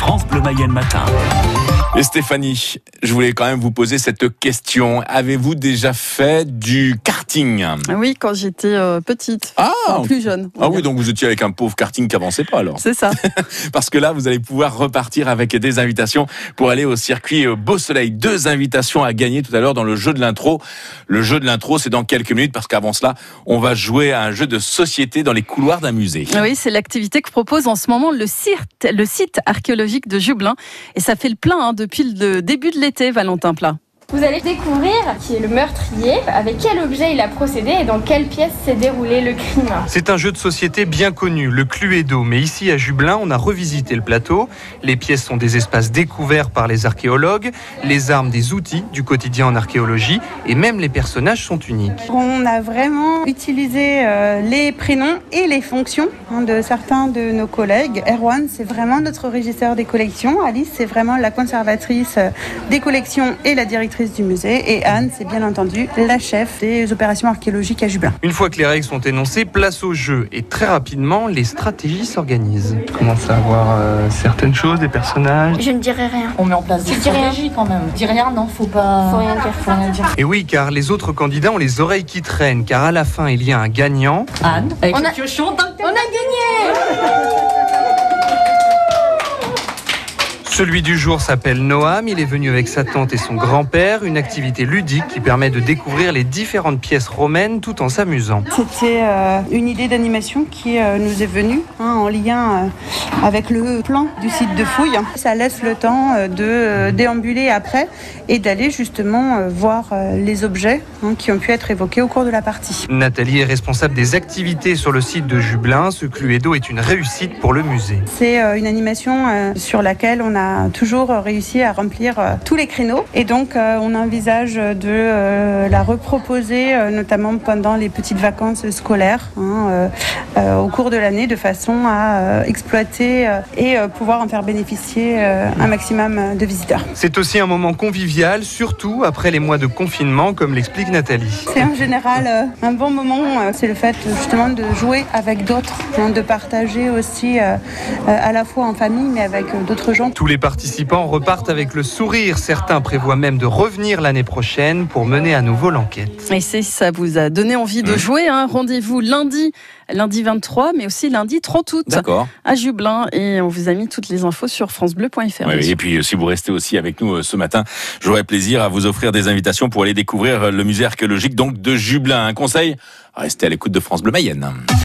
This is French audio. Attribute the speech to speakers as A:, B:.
A: France Bleu Mayenne Matin.
B: Et Stéphanie, je voulais quand même vous poser cette question. Avez-vous déjà fait du karting?
C: Oui, quand j'étais euh, petite.
B: Ah,
C: Enfin, plus jeune.
B: ah oui, donc vous étiez avec un pauvre karting qui avançait pas alors.
C: C'est ça.
B: Parce que là, vous allez pouvoir repartir avec des invitations pour aller au circuit euh, Beau Soleil. Deux invitations à gagner tout à l'heure dans le jeu de l'intro. Le jeu de l'intro, c'est dans quelques minutes parce qu'avant cela, on va jouer à un jeu de société dans les couloirs d'un musée.
C: Oui, c'est l'activité que propose en ce moment le site, le site archéologique de Jublin. Et ça fait le plein hein, depuis le début de l'été, Valentin Plat.
D: Vous allez découvrir qui est le meurtrier, avec quel objet il a procédé et dans quelle pièce s'est déroulé le crime.
E: C'est un jeu de société bien connu, le Cluedo. Mais ici à Jublin, on a revisité le plateau. Les pièces sont des espaces découverts par les archéologues, les armes des outils du quotidien en archéologie, et même les personnages sont uniques.
F: On a vraiment utilisé euh, les prénoms et les fonctions hein, de certains de nos collègues. Erwan, c'est vraiment notre régisseur des collections. Alice, c'est vraiment la conservatrice euh, des collections et la directrice du musée. Et Anne, c'est bien entendu la chef des opérations archéologiques à Jublin.
E: Une fois que les règles sont énoncées, place au jeu. Et très rapidement, les stratégies s'organisent.
G: On commence à avoir euh, certaines choses, des personnages.
D: Je ne dirai rien.
H: On met en place des
D: Tu dis rien.
H: stratégies quand même. Dis rien, non, faut pas.
D: Faut rien dire.
H: Faut rien dire.
E: Et oui, car les autres candidats ont les oreilles qui traînent, car à la fin, il y a un gagnant.
H: Anne, avec
D: On
H: le
D: a-
H: piochon,
D: On a gagné
E: Celui du jour s'appelle Noam, il est venu avec sa tante et son grand-père, une activité ludique qui permet de découvrir les différentes pièces romaines tout en s'amusant.
F: C'était euh, une idée d'animation qui euh, nous est venue hein, en lien euh, avec le plan du site de fouille. Ça laisse le temps de déambuler après et d'aller justement voir les objets hein, qui ont pu être évoqués au cours de la partie.
E: Nathalie est responsable des activités sur le site de Jublin. Ce Cluedo est une réussite pour le musée.
F: C'est une animation sur laquelle on a toujours réussi à remplir euh, tous les créneaux et donc euh, on envisage de euh, la reproposer notamment pendant les petites vacances scolaires hein, au cours de l'année de façon à exploiter et pouvoir en faire bénéficier un maximum de visiteurs.
E: C'est aussi un moment convivial, surtout après les mois de confinement, comme l'explique Nathalie.
F: C'est en général un bon moment, c'est le fait justement de jouer avec d'autres, hein, de partager aussi à la fois en famille mais avec d'autres gens.
E: Tous les participants repartent avec le sourire. Certains prévoient même de revenir l'année prochaine pour mener à nouveau l'enquête.
C: Et si ça vous a donné envie de jouer, hein, rendez-vous lundi, lundi 23, mais aussi lundi 30 août à Jublin. Et on vous a mis toutes les infos sur francebleu.fr.
B: Oui, et puis euh, si vous restez aussi avec nous euh, ce matin, j'aurai plaisir à vous offrir des invitations pour aller découvrir euh, le musée archéologique donc de Jublin. Un conseil Restez à l'écoute de France Bleu Mayenne.